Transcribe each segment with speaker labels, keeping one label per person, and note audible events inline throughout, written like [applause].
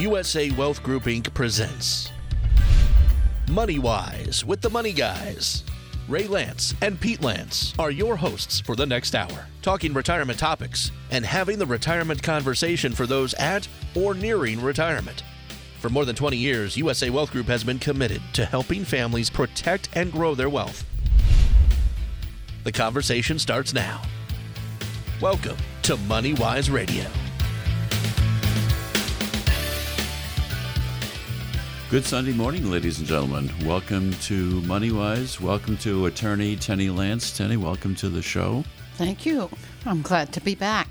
Speaker 1: USA Wealth Group Inc. presents Money Wise with the Money Guys. Ray Lance and Pete Lance are your hosts for the next hour, talking retirement topics and having the retirement conversation for those at or nearing retirement. For more than 20 years, USA Wealth Group has been committed to helping families protect and grow their wealth. The conversation starts now. Welcome to Money Wise Radio.
Speaker 2: Good Sunday morning, ladies and gentlemen. Welcome to MoneyWise. Welcome to attorney Tenny Lance. Tenny, welcome to the show.
Speaker 3: Thank you. I'm glad to be back.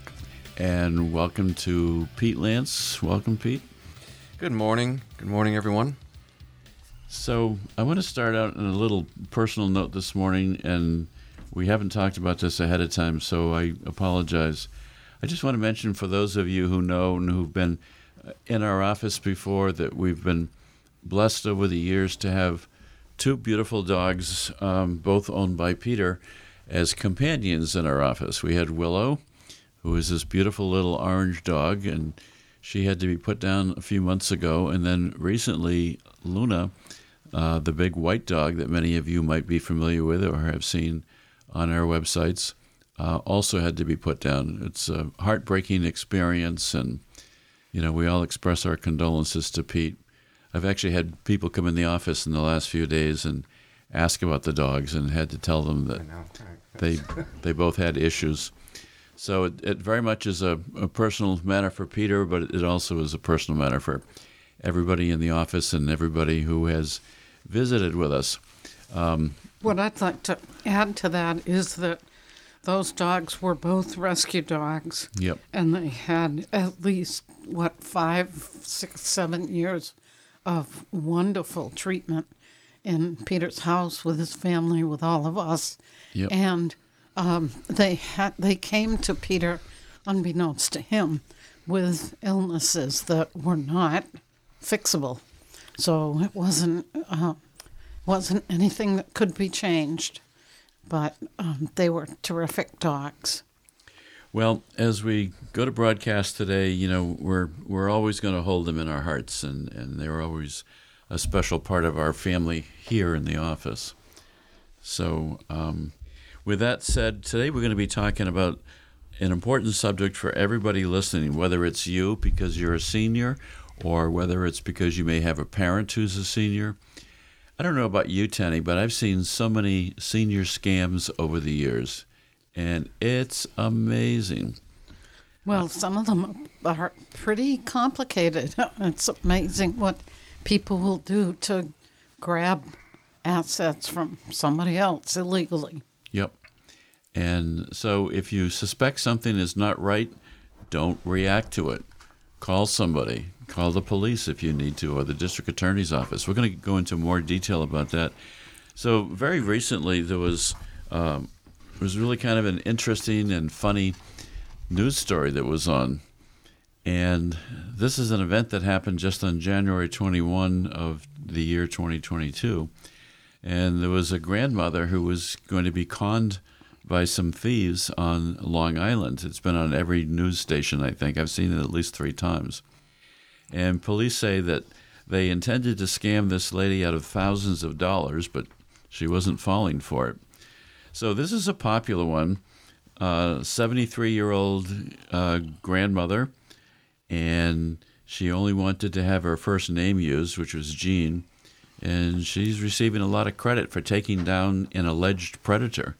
Speaker 2: And welcome to Pete Lance. Welcome, Pete.
Speaker 4: Good morning. Good morning, everyone.
Speaker 2: So, I want to start out on a little personal note this morning, and we haven't talked about this ahead of time, so I apologize. I just want to mention for those of you who know and who've been in our office before that we've been blessed over the years to have two beautiful dogs, um, both owned by Peter, as companions in our office. We had Willow, who is this beautiful little orange dog, and she had to be put down a few months ago. And then recently, Luna, uh, the big white dog that many of you might be familiar with or have seen on our websites, uh, also had to be put down. It's a heartbreaking experience, and you know we all express our condolences to Pete. I've actually had people come in the office in the last few days and ask about the dogs, and had to tell them that [laughs] they they both had issues. So it, it very much is a, a, personal matter for Peter, but it also is a personal matter for everybody in the office and everybody who has visited with us.
Speaker 3: Um, what I'd like to add to that is that those dogs were both rescue dogs.
Speaker 2: Yep.
Speaker 3: And they had at least, what, five, six, seven years of wonderful treatment in Peter's house with his family, with all of us.
Speaker 2: Yep.
Speaker 3: And um, they had they came to Peter, unbeknownst to him, with illnesses that were not fixable. So it wasn't uh, wasn't anything that could be changed, but um, they were terrific dogs.
Speaker 2: Well, as we go to broadcast today, you know, we're we're always going to hold them in our hearts, and and they're always a special part of our family here in the office. So, um, with that said, today we're going to be talking about an important subject for everybody listening, whether it's you because you're a senior, or whether it's because you may have a parent who's a senior. I don't know about you, Tenny, but I've seen so many senior scams over the years and it's amazing.
Speaker 3: Well, some of them are pretty complicated. [laughs] It's amazing what people will do to grab assets from somebody else illegally.
Speaker 2: Yep. And so if you suspect something is not right, don't react to it. Call somebody. Call the police if you need to, or the district attorney's office. We're going to go into more detail about that. So, very recently, there was um, it was really kind of an interesting and funny news story that was on. And this is an event that happened just on January 21 of the year 2022. And there was a grandmother who was going to be conned by some thieves on Long Island. It's been on every news station, I think. I've seen it at least three times. And police say that they intended to scam this lady out of thousands of dollars, but she wasn't falling for it. So this is a popular one. 73 uh, year old uh, grandmother, and she only wanted to have her first name used, which was Jean. And she's receiving a lot of credit for taking down an alleged predator.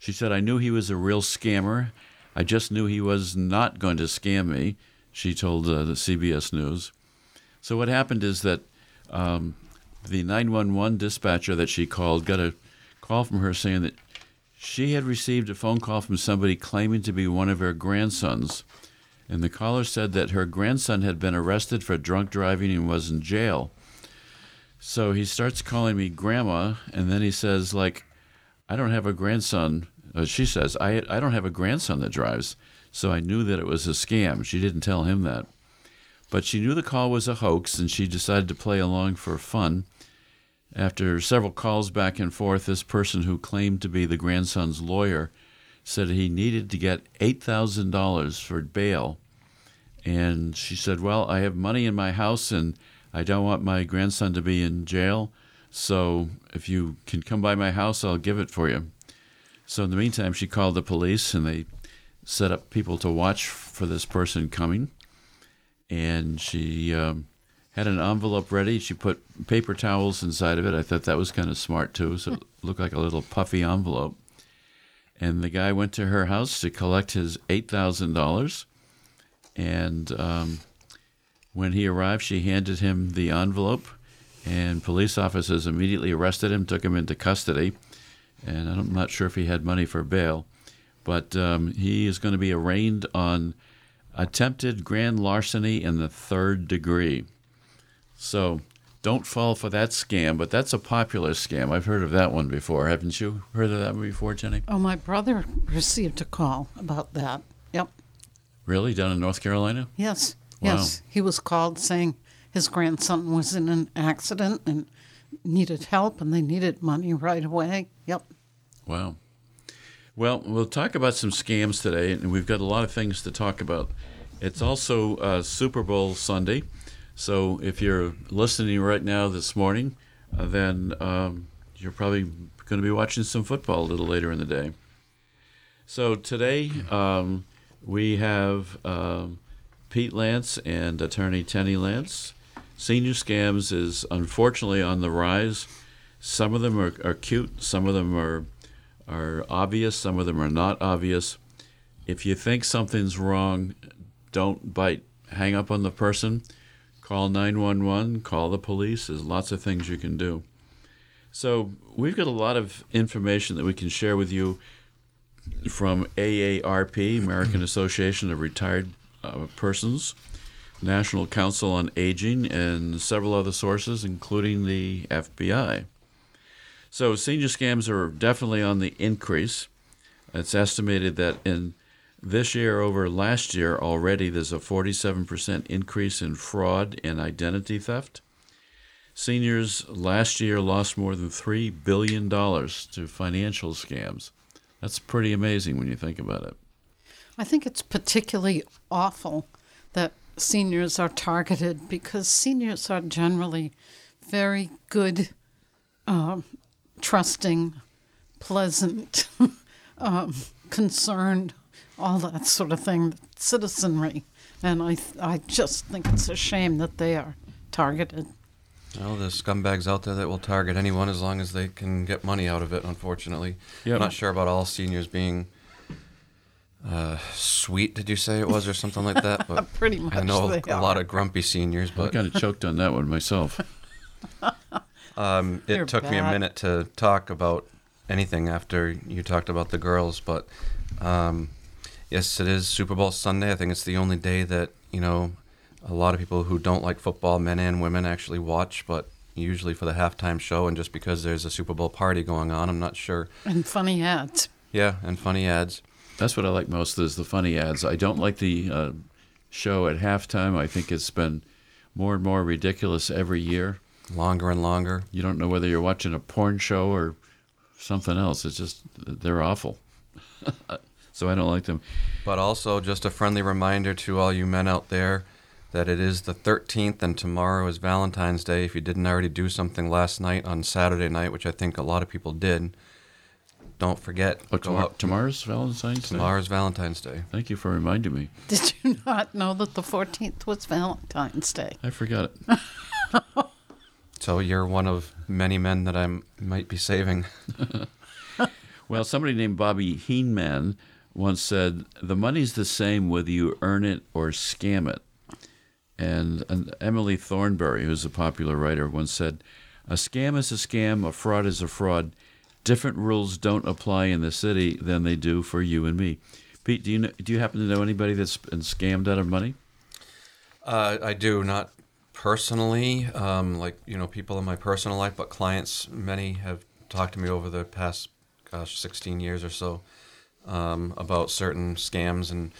Speaker 2: She said, I knew he was a real scammer. I just knew he was not going to scam me, she told uh, the CBS News. So, what happened is that um, the 911 dispatcher that she called got a call from her saying that she had received a phone call from somebody claiming to be one of her grandsons. And the caller said that her grandson had been arrested for drunk driving and was in jail. So he starts calling me grandma, and then he says, like, I don't have a grandson. Uh, she says, I, I don't have a grandson that drives. So I knew that it was a scam. She didn't tell him that. But she knew the call was a hoax, and she decided to play along for fun. After several calls back and forth, this person who claimed to be the grandson's lawyer said he needed to get $8,000 for bail. And she said, Well, I have money in my house and I don't want my grandson to be in jail. So if you can come by my house, I'll give it for you. So in the meantime, she called the police and they set up people to watch for this person coming. And she um, had an envelope ready. She put paper towels inside of it. I thought that was kind of smart too. So it looked like a little puffy envelope. And the guy went to her house to collect his $8,000. And um, when he arrived, she handed him the envelope. And police officers immediately arrested him, took him into custody. And I'm not sure if he had money for bail. But um, he is going to be arraigned on attempted grand larceny in the third degree. So don't fall for that scam, but that's a popular scam. I've heard of that one before. Haven't you heard of that one before, Jenny?
Speaker 3: Oh, my brother received a call about that. Yep.
Speaker 2: Really? Down in North Carolina?
Speaker 3: Yes.
Speaker 2: Wow.
Speaker 3: Yes. He was called saying his grandson was in an accident and needed help and they needed money right away. Yep.
Speaker 2: Wow. Well, we'll talk about some scams today, and we've got a lot of things to talk about. It's also uh, Super Bowl Sunday, so if you're listening right now this morning, uh, then um, you're probably going to be watching some football a little later in the day. So today um, we have um, Pete Lance and attorney Tenny Lance. Senior scams is unfortunately on the rise. Some of them are, are cute, some of them are are obvious, some of them are not obvious. If you think something's wrong, don't bite. Hang up on the person, call 911, call the police. There's lots of things you can do. So, we've got a lot of information that we can share with you from AARP, American Association of Retired uh, Persons, National Council on Aging, and several other sources, including the FBI. So senior scams are definitely on the increase. It's estimated that in this year over last year already there's a 47% increase in fraud and identity theft. Seniors last year lost more than $3 billion to financial scams. That's pretty amazing when you think about it.
Speaker 3: I think it's particularly awful that seniors are targeted because seniors are generally very good, um, trusting, pleasant, [laughs] um, concerned, all that sort of thing, citizenry. And I, I just think it's a shame that they are targeted.
Speaker 4: Well, there's scumbags out there that will target anyone as long as they can get money out of it. Unfortunately,
Speaker 2: Yeah.
Speaker 4: I'm not sure about all seniors being uh, sweet. Did you say it was or something like that? But [laughs]
Speaker 3: Pretty much
Speaker 4: I know
Speaker 3: they
Speaker 4: a lot of grumpy seniors, but.
Speaker 2: I
Speaker 4: but
Speaker 2: kind of choked on that one myself. [laughs] [laughs]
Speaker 4: Um, it
Speaker 3: You're
Speaker 4: took me a minute to talk about anything after you talked about the girls, but um, yes, it is Super Bowl Sunday. I think it's the only day that you know a lot of people who don't like football, men and women, actually watch. But usually for the halftime show, and just because there's a Super Bowl party going on, I'm not sure.
Speaker 3: And funny ads.
Speaker 4: Yeah, and funny ads.
Speaker 2: That's what I like most is the funny ads. I don't like the uh, show at halftime. I think it's been more and more ridiculous every year.
Speaker 4: Longer and longer.
Speaker 2: You don't know whether you're watching a porn show or something else. It's just they're awful. [laughs] so I don't like them.
Speaker 4: But also, just a friendly reminder to all you men out there that it is the 13th and tomorrow is Valentine's Day. If you didn't already do something last night on Saturday night, which I think a lot of people did, don't forget.
Speaker 2: Oh,
Speaker 4: go
Speaker 2: tomorrow,
Speaker 4: out.
Speaker 2: tomorr's Valentine's Day.
Speaker 4: Tomorrow's Valentine's Day.
Speaker 2: Thank you for reminding me. [laughs]
Speaker 3: Did you not know that the 14th was Valentine's Day?
Speaker 2: I forgot it. [laughs]
Speaker 4: So you're one of many men that I m- might be saving. [laughs]
Speaker 2: Well, somebody named Bobby Heenan once said, "The money's the same whether you earn it or scam it." And, and Emily Thornberry, who's a popular writer, once said, "A scam is a scam, a fraud is a fraud. Different rules don't apply in the city than they do for you and me." Pete, do you know, do you happen to know anybody that's been scammed out of money?
Speaker 4: Uh, I do not personally, um, like you know, people in my personal life, but clients. Many have talked to me over the past, gosh, 16 years or so, um, about certain scams, and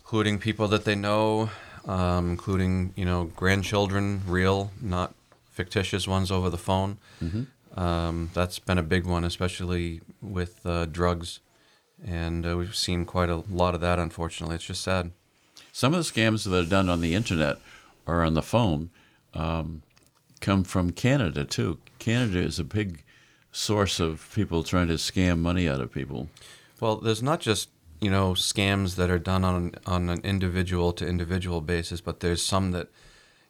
Speaker 4: including people that they know, um, including you know grandchildren, real, not fictitious ones over the phone. Um, that's been a big one, especially with uh, drugs, and uh, we've seen quite a lot of that. Unfortunately, it's just sad.
Speaker 2: Some of the scams that are done on the internet or on the phone um, come from Canada too. Canada is a big source of people trying to scam money out of people.
Speaker 4: Well, there's not just you know scams that are done on on an individual to individual basis, but there's some that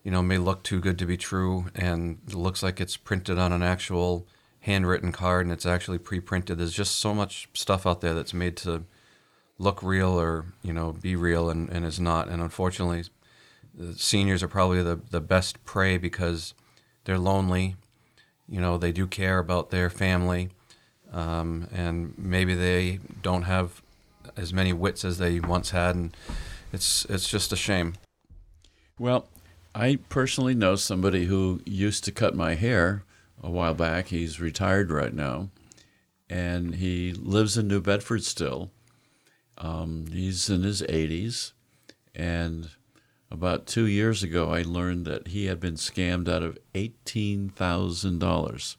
Speaker 4: you know may look too good to be true and looks like it's printed on an actual handwritten card and it's actually pre-printed. There's just so much stuff out there that's made to look real or you know be real and, and is not. And unfortunately, seniors are probably the the best prey because they're lonely. You know, they do care about their family, um, and maybe they don't have as many wits as they once had, and it's it's just a shame.
Speaker 2: Well, I personally know somebody who used to cut my hair a while back. He's retired right now, and he lives in New Bedford still. Um, he's in his 80s, and about two years ago, I learned that he had been scammed out of $18,000.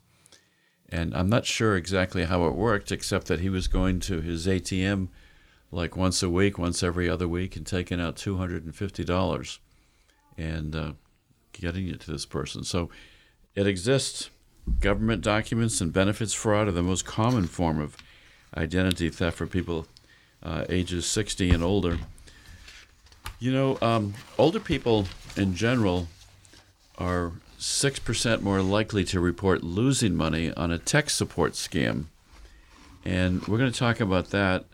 Speaker 2: And I'm not sure exactly how it worked, except that he was going to his ATM like once a week, once every other week, and taking out $250 and uh, getting it to this person. So it exists. Government documents and benefits fraud are the most common form of identity theft for people uh, ages 60 and older. You know, um, older people in general are 6% more likely to report losing money on a tech support scam. And we're going to talk about that.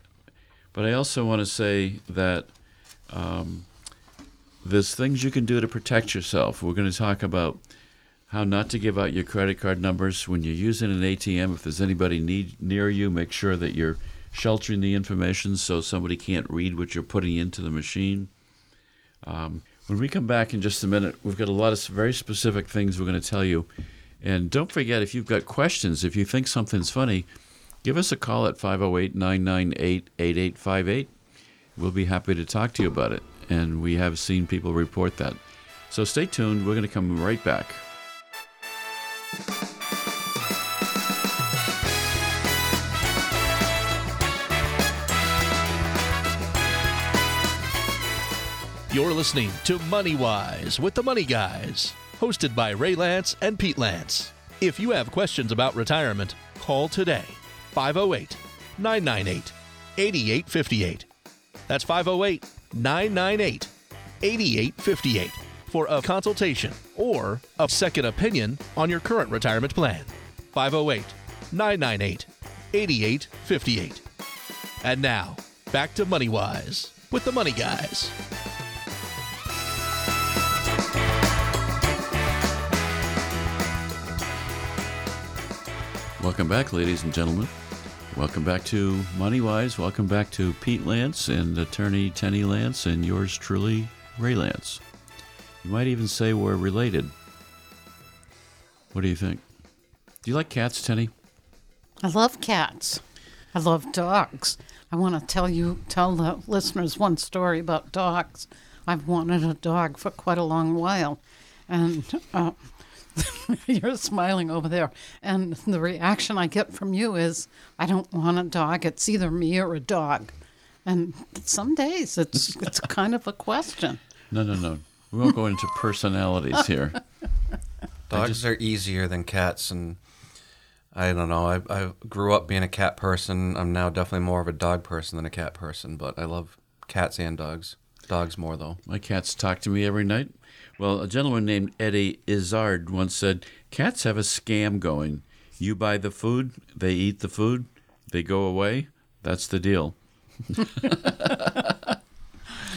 Speaker 2: But I also want to say that um, there's things you can do to protect yourself. We're going to talk about how not to give out your credit card numbers when you're using an ATM. If there's anybody need, near you, make sure that you're sheltering the information so somebody can't read what you're putting into the machine. Um, when we come back in just a minute, we've got a lot of very specific things we're going to tell you. And don't forget, if you've got questions, if you think something's funny, give us a call at 508 998 8858. We'll be happy to talk to you about it. And we have seen people report that. So stay tuned. We're going to come right back.
Speaker 1: You're listening to Money Wise with the Money Guys, hosted by Ray Lance and Pete Lance. If you have questions about retirement, call today 508 998 8858. That's 508 998 8858 for a consultation or a second opinion on your current retirement plan. 508 998 8858. And now, back to Money Wise with the Money Guys.
Speaker 2: Welcome back, ladies and gentlemen. Welcome back to Money Wise. Welcome back to Pete Lance and attorney Tenny Lance and yours truly, Ray Lance. You might even say we're related. What do you think? Do you like cats, Tenny?
Speaker 3: I love cats. I love dogs. I want to tell you, tell the listeners one story about dogs. I've wanted a dog for quite a long while, and uh, [laughs] you're smiling over there. And the reaction I get from you is, I don't want a dog. It's either me or a dog. And some days it's it's [laughs] kind of a question.
Speaker 2: No, no, no. We won't go into personalities [laughs] here.
Speaker 4: Dogs are easier than cats, and I don't know. I, I grew up being a cat person. I'm now definitely more of a dog person than a cat person, but I love cats and dogs. Dogs more, though.
Speaker 2: My cats talk to me every night. Well, a gentleman named Eddie Izzard once said, Cats have a scam going. You buy the food, they eat the food, they go away. That's the deal. [laughs]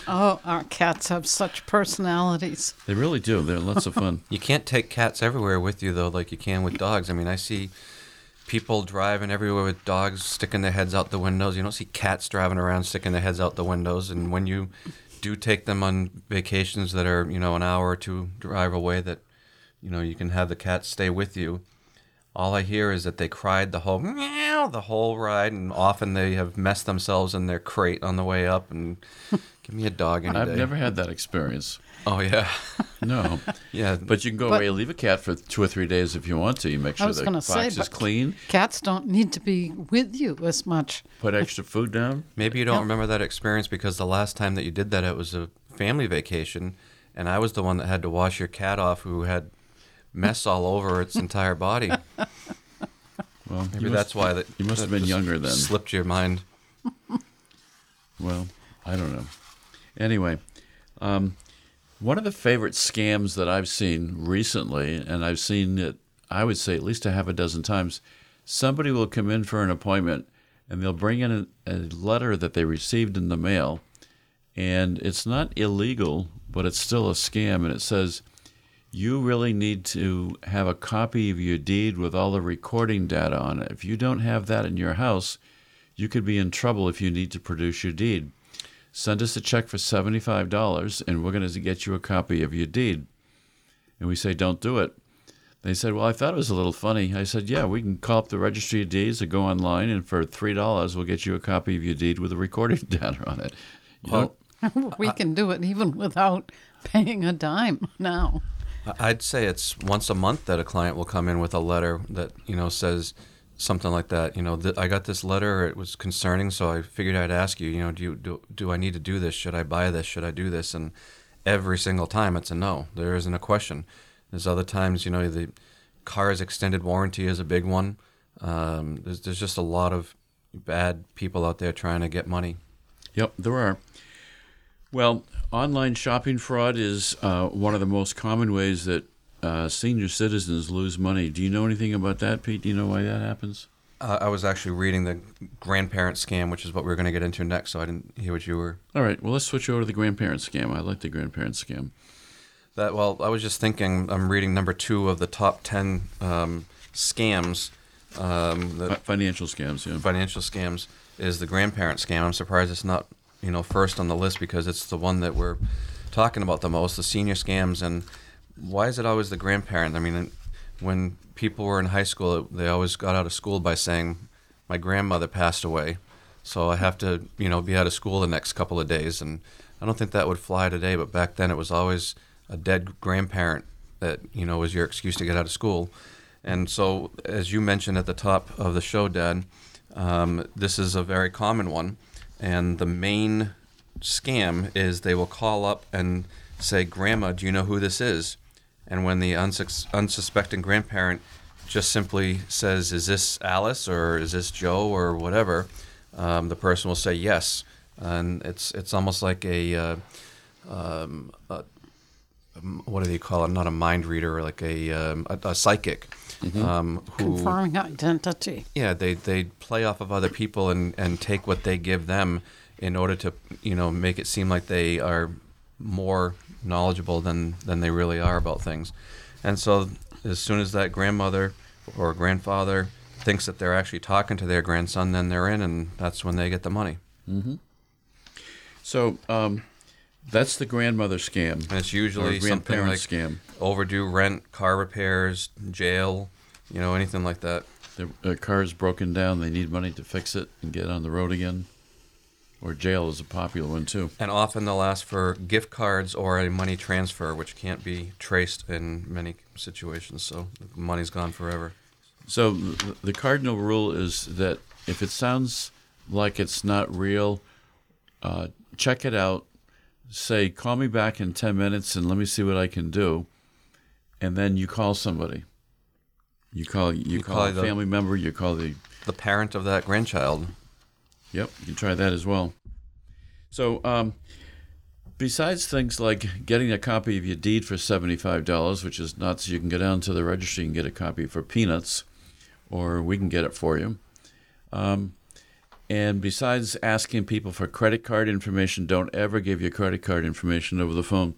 Speaker 3: Oh, our cats have such personalities.
Speaker 2: They really do. They're lots of fun. [laughs]
Speaker 4: You can't take cats everywhere with you, though, like you can with dogs. I mean, I see people driving everywhere with dogs sticking their heads out the windows. You don't see cats driving around sticking their heads out the windows. And when you do take them on vacations that are, you know, an hour or two drive away, that, you know, you can have the cats stay with you. All I hear is that they cried the whole meow the whole ride, and often they have messed themselves in their crate on the way up. And [laughs] give me a dog any
Speaker 2: I've
Speaker 4: day.
Speaker 2: never had that experience.
Speaker 4: Oh yeah, [laughs] [laughs]
Speaker 2: No.
Speaker 4: yeah.
Speaker 2: But you can go
Speaker 3: But-
Speaker 2: away and leave a cat for two or three days if you want to. You make sure
Speaker 3: was
Speaker 2: the box
Speaker 3: say,
Speaker 2: is clean,
Speaker 3: cats don't need to be with you as much.
Speaker 2: put extra food down.
Speaker 4: Maybe you don't remember that experience because the last time that you did that, it was a family vacation, and I was the one that had to wash your cat off, who had mess all over its [laughs] entire body.
Speaker 2: Well,
Speaker 4: Maybe
Speaker 2: you
Speaker 4: that's
Speaker 2: must,
Speaker 4: why that
Speaker 2: you must have been younger then.
Speaker 4: Slipped your mind. [laughs]
Speaker 2: Well, I don't know. Anyway, um, one of the favorite scams that I've seen recently, and I've seen it, I would say at least a half a dozen times, somebody will come in for an appointment and they'll bring in a, a letter that they received in the mail, and it's not illegal, but it's still a scam, and it says, you really need to have a copy of your deed with all the recording data on it. If you don't have that in your house, you could be in trouble if you need to produce your deed. Send us a check for $75 and we're going to get you a copy of your deed. And we say, don't do it. They said, well, I thought it was a little funny. I said, yeah, we can call up the registry of deeds or go online, and for $3, we'll get you a copy of your deed with a recording [laughs] data on it. You don't, [laughs]
Speaker 3: we can do it even without paying a dime now.
Speaker 4: I'd say it's once a month that a client will come in with a letter that you know says something like that. You know, th- I got this letter. It was concerning, so I figured I'd ask you. You know, do you do, do I need to do this? Should I buy this? Should I do this? And every single time, it's a no. There isn't a question. There's other times, you know, the car's extended warranty is a big one. Um, there's there's just a lot of bad people out there trying to get money.
Speaker 2: Yep, there are. Well, online shopping fraud is uh, one of the most common ways that uh, senior citizens lose money. Do you know anything about that, Pete? Do you know why that happens?
Speaker 4: Uh, I was actually reading the grandparent scam, which is what we are going to get into next. So I didn't hear what you were.
Speaker 2: All right, well, let's switch over to the grandparent scam. I like the grandparent scam.
Speaker 4: That well, I was just thinking. I'm reading number two of the top ten um, scams. Um, that
Speaker 2: financial scams, yeah.
Speaker 4: financial scams is the grandparent scam. I'm surprised it's not you know first on the list because it's the one that we're talking about the most. The senior scams and why is it always the grandparent? I mean, when people were in high school, they always got out of school by saying, "My grandmother passed away." So I have to, you know, be out of school the next couple of days, and I don't think that would fly today. But back then, it was always a dead grandparent that you know was your excuse to get out of school. And so, as you mentioned at the top of the show, Dad, um, this is a very common one. And the main scam is they will call up and say, "Grandma, do you know who this is?" And when the unsus- unsuspecting grandparent just simply says, "Is this Alice or is this Joe or whatever?" Um, the person will say yes, and it's it's almost like a, uh, um, a um, what do they call it? Not a mind reader, like a um, a, a psychic, um, who
Speaker 3: Confirming identity.
Speaker 4: yeah they they play off of other people and and take what they give them in order to you know make it seem like they are more knowledgeable than than they really are about things and so as soon as that grandmother or grandfather thinks that they're actually talking to their grandson then they're in and that's when they get the money Mm-hmm.
Speaker 2: So um, that's the grandmother scam.
Speaker 4: and it's usually something like
Speaker 2: scam.
Speaker 4: overdue rent car repairs jail you know anything like that
Speaker 2: Their, their car is broken down. They need money to fix it and get on the road again. Or jail is a popular one too.
Speaker 4: And often they'll ask for gift cards or a money transfer, which can't be traced in many situations. So the money's gone forever.
Speaker 2: So the cardinal rule is that if it sounds like it's not real, uh, check it out. Say, call me back in 10 minutes and let me see what I can do. And then you call somebody. You call you,
Speaker 4: You
Speaker 2: call,
Speaker 4: call
Speaker 2: a
Speaker 4: the-
Speaker 2: family member. You call the
Speaker 4: The parent of that grandchild.
Speaker 2: Yep, you can try that as well. So, um, besides things like getting a copy of your deed for seventy-five dollars, which is nuts, you can go down to the registry and get a copy for peanuts, or we can get it for you. Um, and besides asking people for credit card information, don't ever give your credit card information over the phone.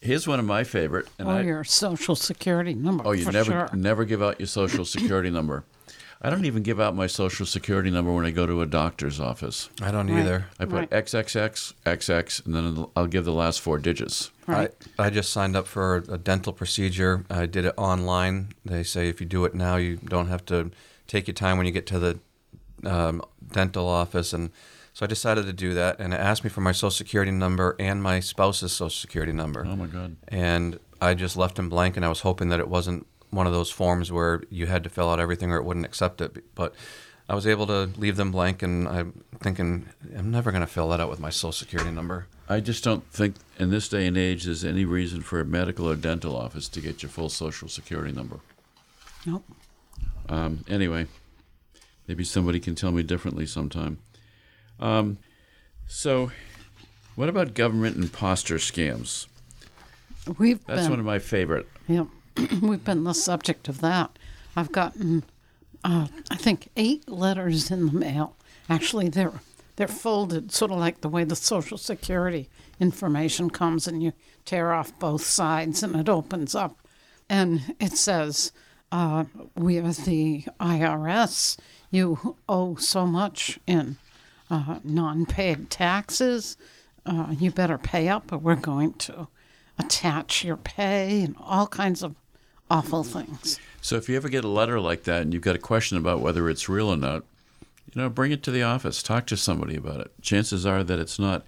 Speaker 2: Here's one of my favorite, and
Speaker 3: or
Speaker 2: I,
Speaker 3: your social security number.
Speaker 2: Oh, you never
Speaker 3: sure.
Speaker 2: never give out your social security number. [laughs] I don't even give out my social security number when I go to a doctor's office.
Speaker 4: I don't
Speaker 3: Right.
Speaker 4: either.
Speaker 2: I put
Speaker 3: Right.
Speaker 2: XXX, XX, and then I'll give the last four digits.
Speaker 3: Right.
Speaker 4: I, I just signed up for a dental procedure. I did it online. They say if you do it now, you don't have to take your time when you get to the um, dental office. And so I decided to do that. And it asked me for my social security number and my spouse's social security number.
Speaker 2: Oh my God.
Speaker 4: and I just left them blank, and I was hoping that it wasn't one of those forms where you had to fill out everything or it wouldn't accept it. But I was able to leave them blank, and I'm thinking I'm never going to fill that out with my social security number.
Speaker 2: I just don't think in this day and age there's any reason for a medical or dental office to get your full social security number.
Speaker 3: Nope.
Speaker 2: Um, anyway, maybe somebody can tell me differently sometime. Um, so, what about government imposter scams?
Speaker 3: We've
Speaker 2: That's
Speaker 3: been
Speaker 2: one of my favorite.
Speaker 3: Yeah, [clears throat] we've been the subject of that. I've gotten, uh, I think, eight letters in the mail. Actually, they're they're folded, sort of like the way the Social Security information comes, and you tear off both sides, and it opens up, and it says, uh, "We are the IRS. You owe so much in uh, non-paid taxes. Uh, you better pay up, or we're going to." attach your pay and all kinds of awful things.
Speaker 2: So, if you ever get a letter like that and you've got a question about whether it's real or not, you know, bring it to the office. Talk to somebody about it. Chances are that it's not.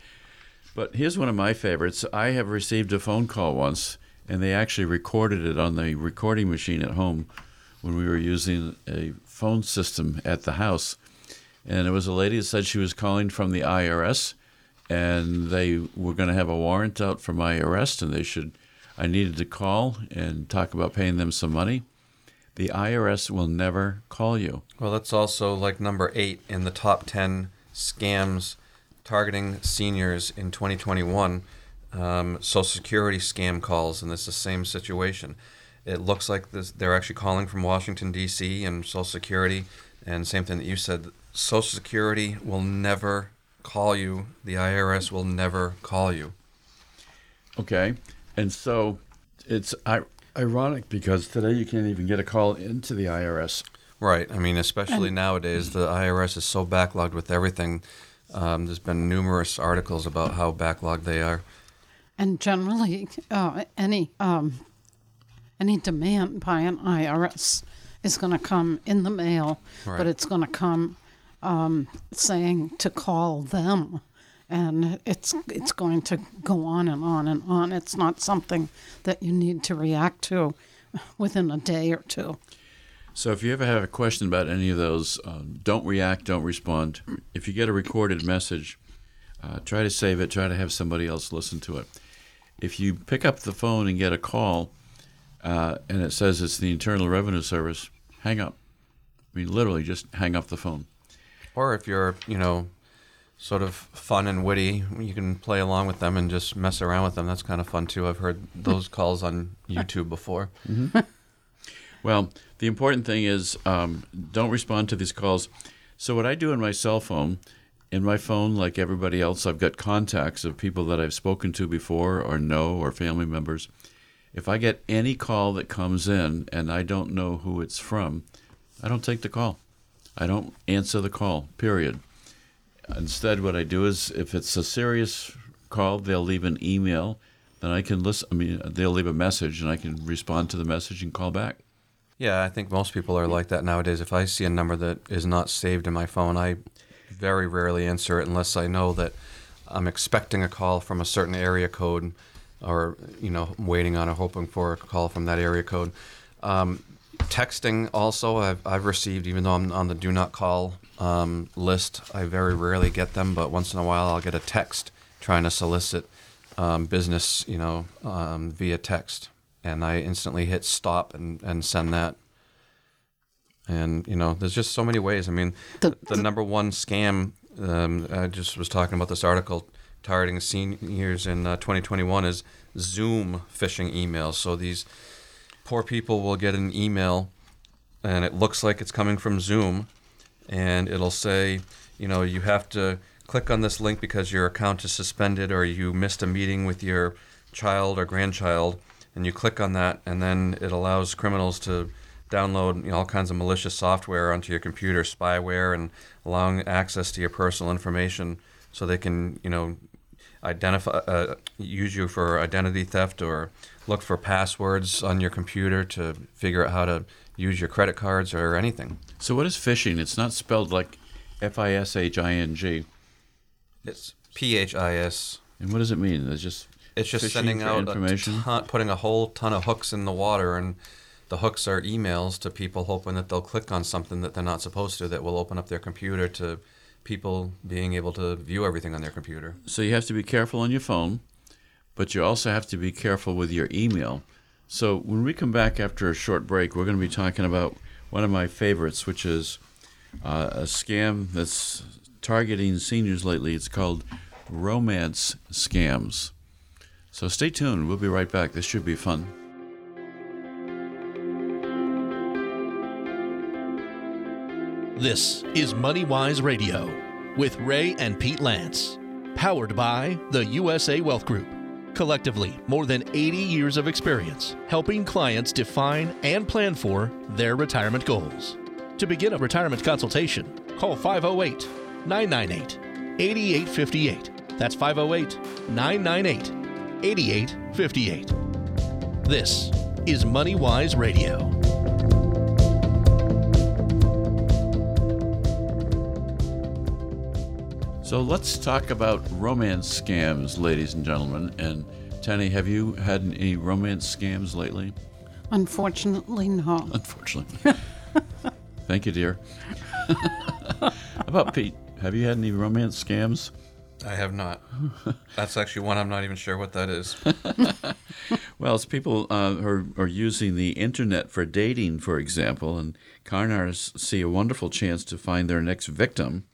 Speaker 2: But here's one of my favorites. I have received a phone call once, and they actually recorded it on the recording machine at home when we were using a phone system at the house. And it was a lady that said she was calling from the IRS, and they were going to have a warrant out for my arrest, and they should. I needed to call and talk about paying them some money. The IRS will never call you.
Speaker 4: Well, that's also like number eight in the top 10 scams targeting seniors in 2021. Um, Social Security scam calls, and it's the same situation. It looks like this, they're actually calling from Washington, D.C., and Social Security, and same thing that you said. Social Security will never call you, the IRS will never call you.
Speaker 2: Okay. And so it's I- ironic because today you can't even get a call into the IRS.
Speaker 4: Right. I mean, especially nowadays, the IRS is so backlogged with everything. Um, there's been numerous articles about how backlogged they are.
Speaker 3: And generally, uh, any um, any demand by an IRS is going to come in the mail,
Speaker 4: Right.
Speaker 3: but it's going to come um, saying to call them, and it's it's going to go on and on and on. It's not something that you need to react to within a day or two.
Speaker 2: So if you ever have a question about any of those, um, don't react, don't respond. If you get a recorded message, uh, try to save it, try to have somebody else listen to it. If you pick up the phone and get a call uh, and it says it's the Internal Revenue Service, hang up. I mean, literally, just hang up the phone.
Speaker 4: Or if you're, you know, sort of fun and witty, you can play along with them and just mess around with them. That's kind of fun too. I've heard [laughs] those calls on YouTube before. [laughs]
Speaker 2: Well, the important thing is um, don't respond to these calls. So, what I do in my cell phone, in my phone, like everybody else, I've got contacts of people that I've spoken to before or know or family members. If I get any call that comes in and I don't know who it's from, I don't take the call. I don't answer the call, period. Instead, what I do is if it's a serious call, they'll leave an email. Then I can listen. I mean, they'll leave a message and I can respond to the message and call back.
Speaker 4: Yeah, I think most people are like that nowadays. If I see a number that is not saved in my phone, I very rarely answer it unless I know that I'm expecting a call from a certain area code or, you know, waiting on or hoping for a call from that area code. Um, texting also, I've, I've received, even though I'm on the do not call um, list, I very rarely get them, but once in a while I'll get a text trying to solicit um, business, you know, um, via text. And I instantly hit stop and, and send that. And, you know, there's just so many ways. I mean,
Speaker 3: The-
Speaker 4: the, number one scam, um, I just was talking about this article targeting seniors in uh, 2021 is Zoom phishing emails. So these poor people will get an email and it looks like it's coming from Zoom and it'll say, you know, you have to click on this link because your account is suspended or you missed a meeting with your child or grandchild and you click on that and then it allows criminals to download you know, all kinds of malicious software onto your computer spyware and allowing access to your personal information so they can you know identify uh, use you for identity theft or look for passwords on your computer to figure out how to use your credit cards or anything
Speaker 2: So what is phishing? It's not spelled like F I S H I N G.
Speaker 4: it's p-h-i-s
Speaker 2: And what does it mean? It's just
Speaker 4: It's just sending out
Speaker 2: information.
Speaker 4: a ton, putting a whole ton of hooks in the water and the hooks are emails to people hoping that they'll click on something that they're not supposed to that will open up their computer to people being able to view everything on their computer.
Speaker 2: So you have to be careful on your phone, but you also have to be careful with your email. So when we come back after a short break, we're going to be talking about one of my favorites, which is uh, a scam that's targeting seniors lately. It's called romance scams. So stay tuned. We'll be right back. This should be fun.
Speaker 1: This is MoneyWise Radio with Ray and Pete Lance, powered by the USA Wealth Group. Collectively, more than 80 years of experience helping clients define and plan for their retirement goals. To begin a retirement consultation, call 508 998 8858. That's 508 998 8858. This is MoneyWise Radio.
Speaker 2: So let's talk about romance scams, ladies and gentlemen. And Tanny, have you had any romance scams lately?
Speaker 3: Unfortunately, no. [laughs]
Speaker 2: Unfortunately. [laughs] Thank you, dear. How [laughs] about Pete? Have you had any romance scams?
Speaker 4: I have not. That's actually one I'm not even sure what that is.
Speaker 2: Well, it's people uh, who are, are using the internet for dating, for example, and con artists see a wonderful chance to find their next victim,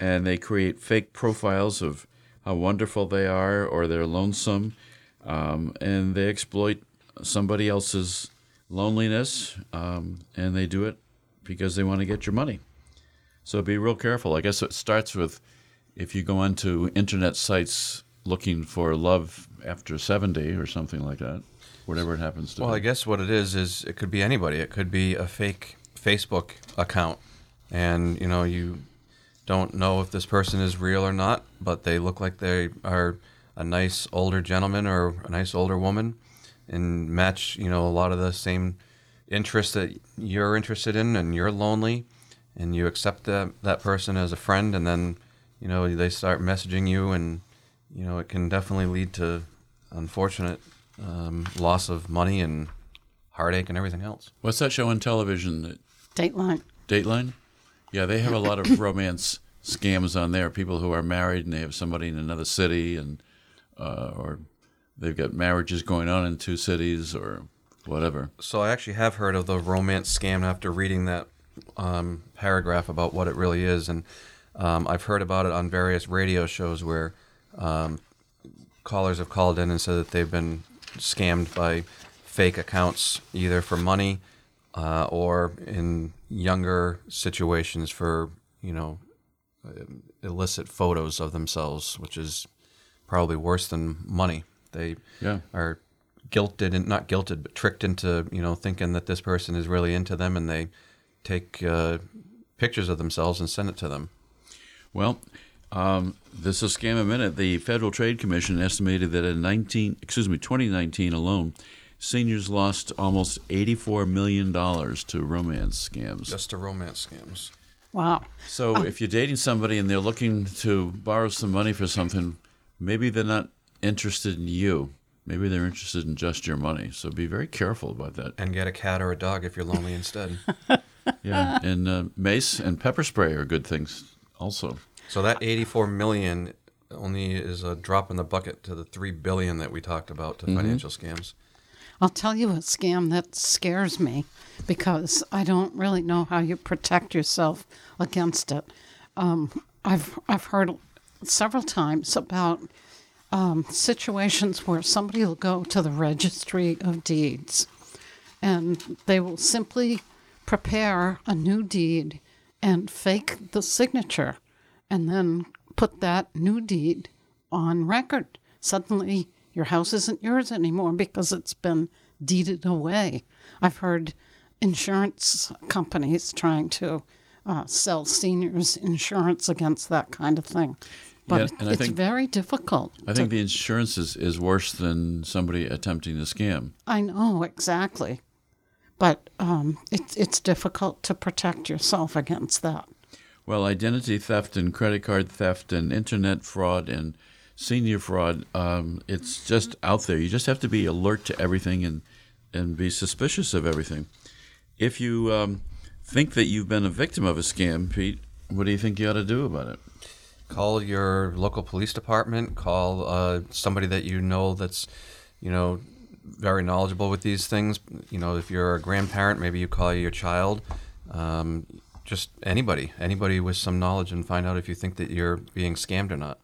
Speaker 2: and they create fake profiles of how wonderful they are or they're lonesome, um, and they exploit somebody else's loneliness, um, and they do it because they want to get your money. So be real careful. I guess it starts with if you go onto internet sites looking for love after 70 or something like that, whatever it happens to
Speaker 4: Well,
Speaker 2: be.
Speaker 4: Well, I guess what it is is it could be anybody. It could be a fake Facebook account, and you know you don't know if this person is real or not, but they look like they are a nice older gentleman or a nice older woman, and match you know a lot of the same interests that you're interested in, and you're lonely, and you accept that that person as a friend, and then you know they start messaging you, and you know it can definitely lead to unfortunate um, loss of money and heartache and everything else.
Speaker 2: What's that show on television? that-
Speaker 3: Dateline.
Speaker 2: Dateline? Yeah, they have a lot of [coughs] romance scams on there. People who are married and they have somebody in another city, and uh, or they've got marriages going on in two cities, or whatever.
Speaker 4: So I actually have heard of the romance scam after reading that um, paragraph about what it really is, and um, I've heard about it on various radio shows where um, callers have called in and said that they've been scammed by fake accounts, either for money uh, or in younger situations for you know um, illicit photos of themselves, which is probably worse than money. They
Speaker 2: Yeah.
Speaker 4: are guilted and not guilted, but tricked into you know thinking that this person is really into them, and they take uh, pictures of themselves and send it to them.
Speaker 2: Well, um, this is scam a minute. The Federal Trade Commission estimated that in 19, excuse me, 2019 alone, seniors lost almost 84 million dollars to romance scams.
Speaker 4: Just to romance scams.
Speaker 3: Wow.
Speaker 2: So if you're dating somebody and they're looking to borrow some money for something, maybe they're not interested in you. Maybe they're interested in just your money. So be very careful about that.
Speaker 4: And get a cat or a dog if you're lonely instead. [laughs]
Speaker 2: Yeah, and uh, mace and pepper spray are good things also.
Speaker 4: So that 84 million only is a drop in the bucket to the 3 billion that we talked about to financial scams.
Speaker 3: I'll tell you a scam that scares me because I don't really know how you protect yourself against it. Um, I've I've heard several times about um, situations where somebody will go to the registry of deeds and they will simply prepare a new deed and fake the signature and then put that new deed on record. Suddenly, your house isn't yours anymore because it's been deeded away. I've heard insurance companies trying to uh, sell seniors insurance against that kind of thing. But
Speaker 2: Yeah, and I
Speaker 3: it's
Speaker 2: think-
Speaker 3: very difficult.
Speaker 2: I think the insurance is, is worse than somebody attempting to scam.
Speaker 3: I know exactly, but um, it's it's difficult to protect yourself against that.
Speaker 2: Well, identity theft and credit card theft and internet fraud and senior fraud, um, it's just out there. You just have to be alert to everything and and be suspicious of everything. If you um, think that you've been a victim of a scam, Pete, what do you think you ought to do about it?
Speaker 4: Call your local police department. Call uh, somebody that you know that's, you know, very knowledgeable with these things. You know, if you're a grandparent, maybe you call your child. Um, just anybody, anybody with some knowledge, and find out if you think that you're being scammed or not.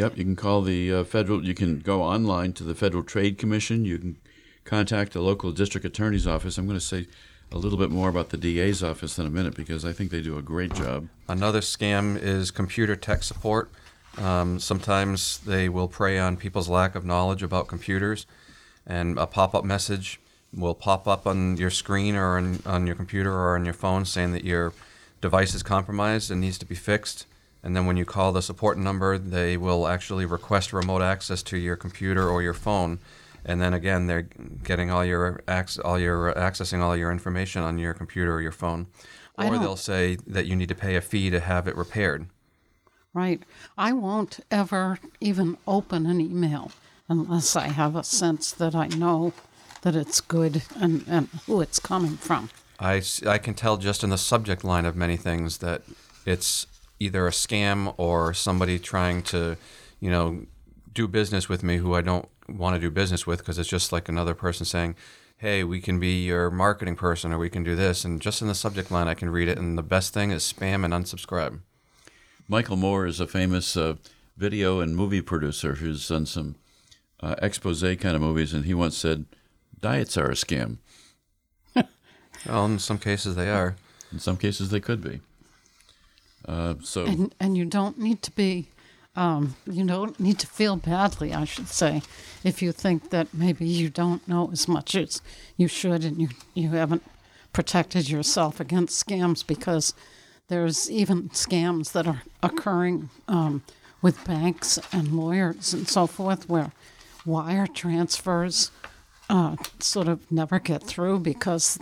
Speaker 2: Yep, you can call the uh, federal. You can go online to the Federal Trade Commission. You can contact the local district attorney's office. I'm going to say a little bit more about the DA's office in a minute because I think they do a great job.
Speaker 4: Another scam is computer tech support. Um, sometimes they will prey on people's lack of knowledge about computers, and a pop up message will pop up on your screen or on, on your computer or on your phone saying that your device is compromised and needs to be fixed. And then when you call the support number, they will actually request remote access to your computer or your phone. And then again, they're getting all your ac- all your accessing all your information on your computer or your phone.
Speaker 3: I
Speaker 4: Or
Speaker 3: don't-
Speaker 4: they'll say that you need to pay a fee to have it repaired.
Speaker 3: Right. I won't ever even open an email unless I have a sense that I know that it's good and, and who it's coming from.
Speaker 4: I, I can tell just in the subject line of many things that it's either a scam or somebody trying to, you know, do business with me who I don't want to do business with because it's just like another person saying, hey, we can be your marketing person or we can do this. And just in the subject line, I can read it. And the best thing is spam and unsubscribe.
Speaker 2: Michael Moore is a famous uh, video and movie producer who's done some uh, expose kind of movies, and he once said, "Diets are a scam." [laughs]
Speaker 4: Well, in some cases, they are.
Speaker 2: In some cases, they could be. Uh, so
Speaker 3: And, and you don't need to be, um, you don't need to feel badly, I should say, if you think that maybe you don't know as much as you should and you, you haven't protected yourself against scams because there's even scams that are occurring um, with banks and lawyers and so forth where wire transfers uh, sort of never get through because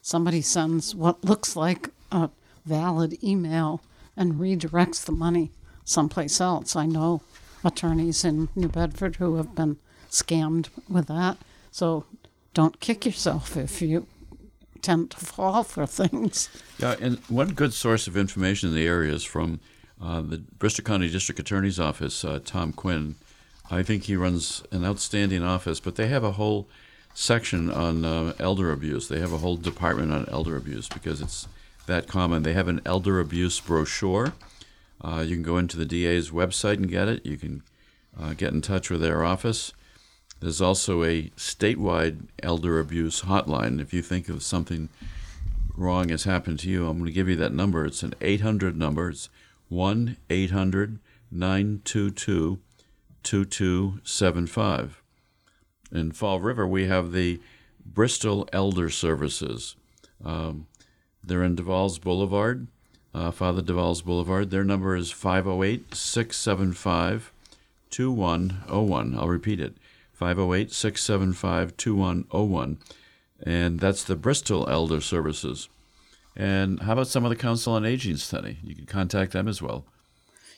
Speaker 3: somebody sends what looks like a valid email and redirects the money someplace else. I know attorneys in New Bedford who have been scammed with that. So don't kick yourself if you tend to fall for things.
Speaker 2: Yeah, and one good source of information in the area is from uh, the Bristol County District Attorney's Office, uh, Tom Quinn. I think he runs an outstanding office, but they have a whole section on uh, elder abuse. They have a whole department on elder abuse because it's that common. They have an elder abuse brochure. Uh, you can go into the DA's website and get it. You can uh, get in touch with their office. There's also a statewide elder abuse hotline. If you think of something wrong has happened to you, I'm going to give you that number. It's an 800 number. It's 1 800 922 2275. In Fall River, we have the Bristol Elder Services. Um, they're in DeValles Boulevard, uh, Father DeValles Boulevard. Their number is 508 675 2101. I'll repeat it 508 675 2101. And that's the Bristol Elder Services. And how about some of the Council on Aging study? You can contact them as well.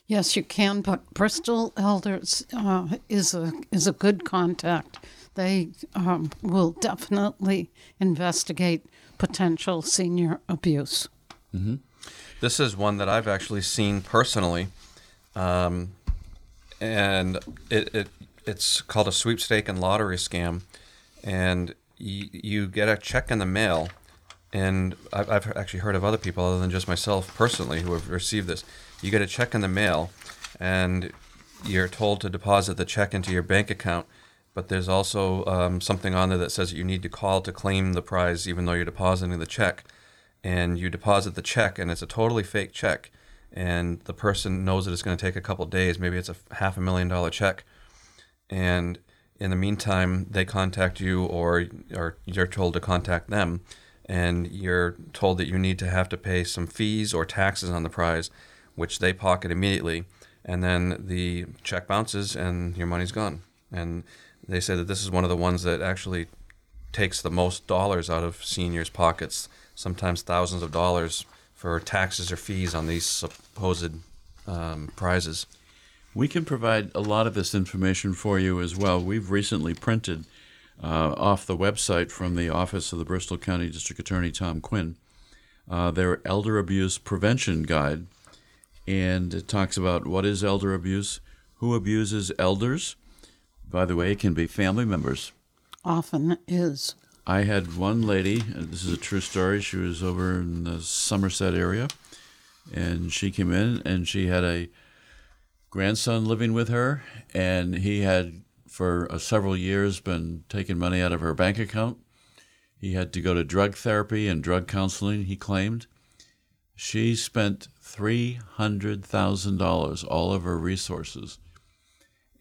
Speaker 3: Yes, you can, but Bristol Elders uh, is a is a good contact. They um, will definitely investigate potential senior abuse.
Speaker 4: This is one that I've actually seen personally, um, and it, it it's called a sweepstake and lottery scam, and y- you get a check in the mail, and I've, I've actually heard of other people other than just myself personally who have received this. You get a check in the mail, and you're told to deposit the check into your bank account. But there's also um, something on there that says that you need to call to claim the prize, even though you're depositing the check. And you deposit the check and it's a totally fake check. And the person knows that it's going to take a couple days. Maybe it's a half a million dollar check. And in the meantime they contact you or or you're told to contact them. And you're told that you need to have to pay some fees or taxes on the prize which they pocket immediately. And then the check bounces and your money's gone and they say that this is one of the ones that actually takes the most dollars out of seniors' pockets, sometimes thousands of dollars for taxes or fees on these supposed um, prizes.
Speaker 2: We can provide a lot of this information for you as well. We've recently printed uh, off the website from the office of the Bristol County District Attorney Tom Quinn. Uh, their elder abuse prevention guide, and it talks about what is elder abuse, who abuses elders. By the way, it can be family members.
Speaker 3: Often is.
Speaker 2: I had one lady, this is a true story. She was over in the Somerset area, and she came in and she had a grandson living with her, and he had for uh, several years been taking money out of her bank account. He had to go to drug therapy and drug counseling, he claimed. She spent $300,000, all of her resources.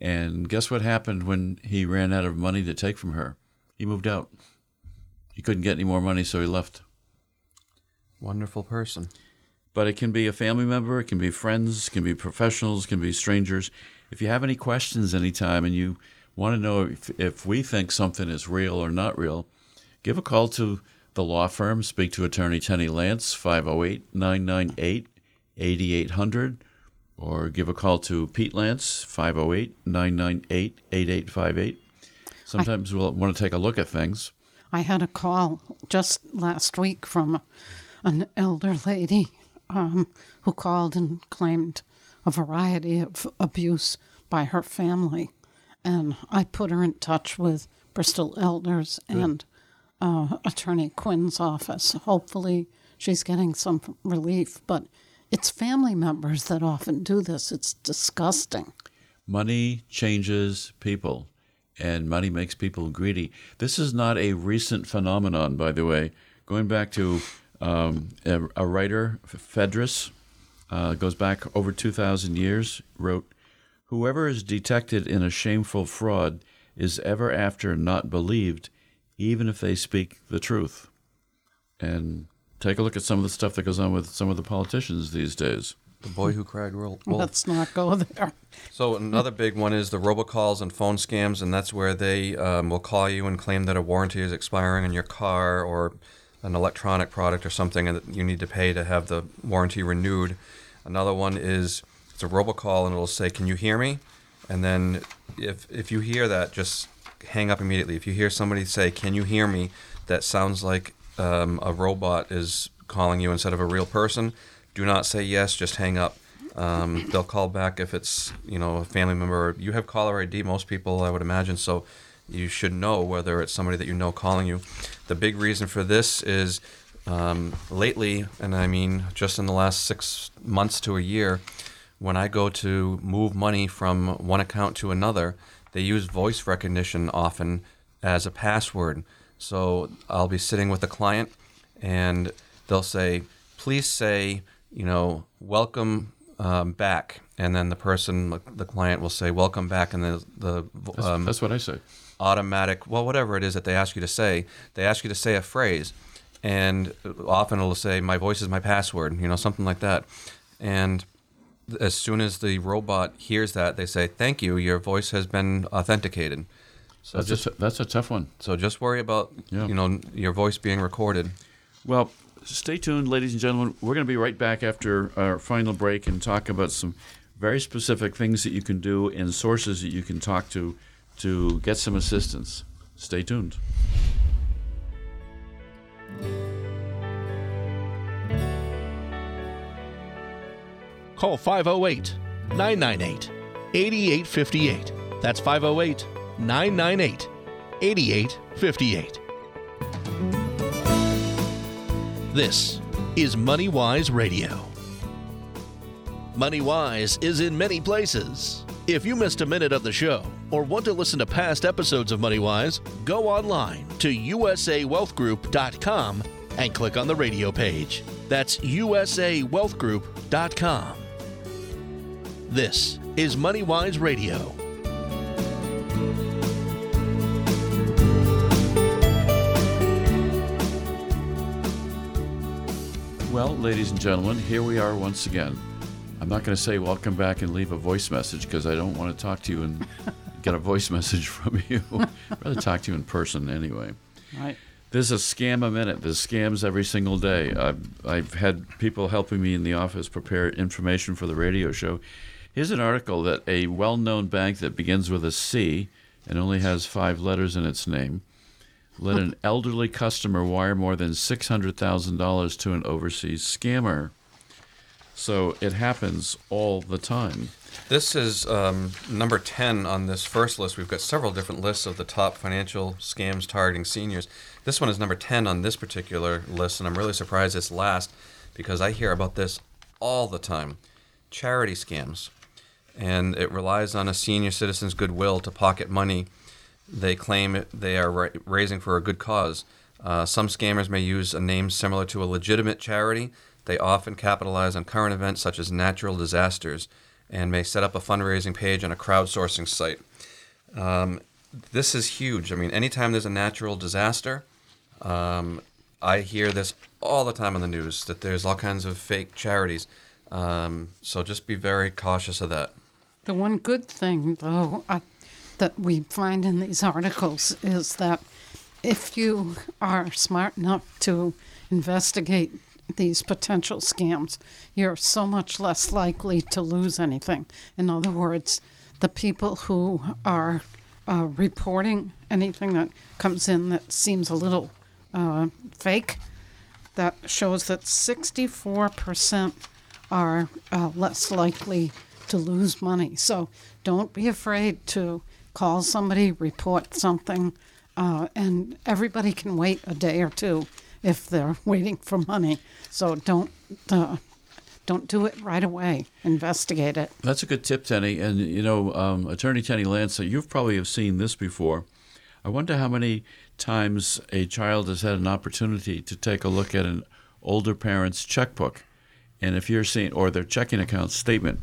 Speaker 2: And guess what happened when he ran out of money to take from her? He moved out. He couldn't get any more money, so he left.
Speaker 4: Wonderful person.
Speaker 2: But it can be a family member, it can be friends, it can be professionals, it can be strangers. If you have any questions anytime and you want to know if, if we think something is real or not real, give a call to the law firm. Speak to attorney Tenny Lance, 508 998 8800, or give a call to Pete Lance, 508 998 8858. Sometimes we'll want to take a look at things.
Speaker 3: I had a call just last week from an elder lady um, who called and claimed a variety of abuse by her family. And I put her in touch with Bristol Elders and uh, Attorney Quinn's office. Hopefully, she's getting some relief. But it's family members that often do this. It's disgusting.
Speaker 2: Money changes people, and money makes people greedy. This is not a recent phenomenon, by the way. Going back to um, a, a, writer, Phaedrus, uh, goes back over 2,000 years, wrote, Whoever is detected in a shameful fraud is ever after not believed, even if they speak the truth. And take a look at some of the stuff that goes on with some of the politicians these days.
Speaker 4: The boy who cried wolf.
Speaker 3: Let's not go there.
Speaker 4: So another big one is the robocalls and phone scams, and that's where they um, will call you and claim that a warranty is expiring on your car or an electronic product or something, and that you need to pay to have the warranty renewed. Another one is it's a robocall, and it'll say, "Can you hear me?" And then if if you hear that, just hang up immediately. If you hear somebody say, "Can you hear me?" that sounds like um, a robot is calling you instead of a real person do not say yes. Just hang up. Um, they'll call back if it's you know a family member. You have caller ID. Most people, I would imagine, so you should know whether it's somebody that you know calling you. The big reason for this is um, lately, and I mean just in the last six months to a year, when I go to move money from one account to another, they use voice recognition often as a password. So I'll be sitting with a client, and they'll say, "Please say." you know, welcome um, back, and then the person, the client, will say, "Welcome back," and the the
Speaker 2: that's, um, that's what I say.
Speaker 4: Automatic, well, whatever it is that they ask you to say, they ask you to say a phrase, and often it'll say, "My voice is my password," you know, something like that, and as soon as the robot hears that, they say, "Thank you, your voice has been authenticated."
Speaker 2: So that's just, a, that's a tough one.
Speaker 4: So just worry about yeah. you know your voice being recorded.
Speaker 2: Well, stay tuned, ladies and gentlemen. We're going to be right back after our final break and talk about some very specific things that you can do and sources that you can talk to to get some assistance. Stay tuned.
Speaker 1: Call 508 998 8858. That's 508 998 8858. This is MoneyWise Radio. MoneyWise is in many places. If you missed a minute of the show or want to listen to past episodes of MoneyWise, go online to usawealthgroup.com and click on the radio page. That's usawealthgroup.com. This is MoneyWise Radio.
Speaker 2: Well, ladies and gentlemen, here we are once again. I'm not going to say welcome back and leave a voice message because I don't want to talk to you and [laughs] get a voice message from you. I'd rather talk to you in person anyway.
Speaker 3: Right.
Speaker 2: There's a scam a minute. There's scams every single day. I've, I've had people helping me in the office prepare information for the radio show. Here's an article that a well known bank that begins with a C and only has five letters in its name. Let an [laughs] elderly customer wire more than $600,000 to an overseas scammer. So it happens all the time.
Speaker 4: This is um, number 10 on this first list. We've got several different lists of the top financial scams targeting seniors. This one is number 10 on this particular list, and I'm really surprised it's last because I hear about this all the time. Charity scams. And it relies on a senior citizen's goodwill to pocket money they claim they are ra- raising for a good cause. Uh, some scammers may use a name similar to a legitimate charity. They often capitalize on current events such as natural disasters and may set up a fundraising page on a crowdsourcing site. Um, this is huge. I mean, anytime there's a natural disaster, um, I hear this all the time on the news that there's all kinds of fake charities. Um, so just be very cautious of that.
Speaker 3: The one good thing, though, I, that we find in these articles is that if you are smart enough to investigate these potential scams, you're so much less likely to lose anything. In other words, the people who are uh, reporting anything that comes in that seems a little uh, fake, that shows that 64% are uh, less likely to lose money. So don't be afraid to call somebody, report something, uh, and everybody can wait a day or two if they're [laughs] waiting for money. So don't uh, don't do it right away. Investigate it.
Speaker 2: That's a good tip, Tenny. And you know, um, Attorney Tenny Lancer, you've probably have seen this before. I wonder how many times a child has had an opportunity to take a look at an older parent's checkbook, and if you're seeing or their checking account statement,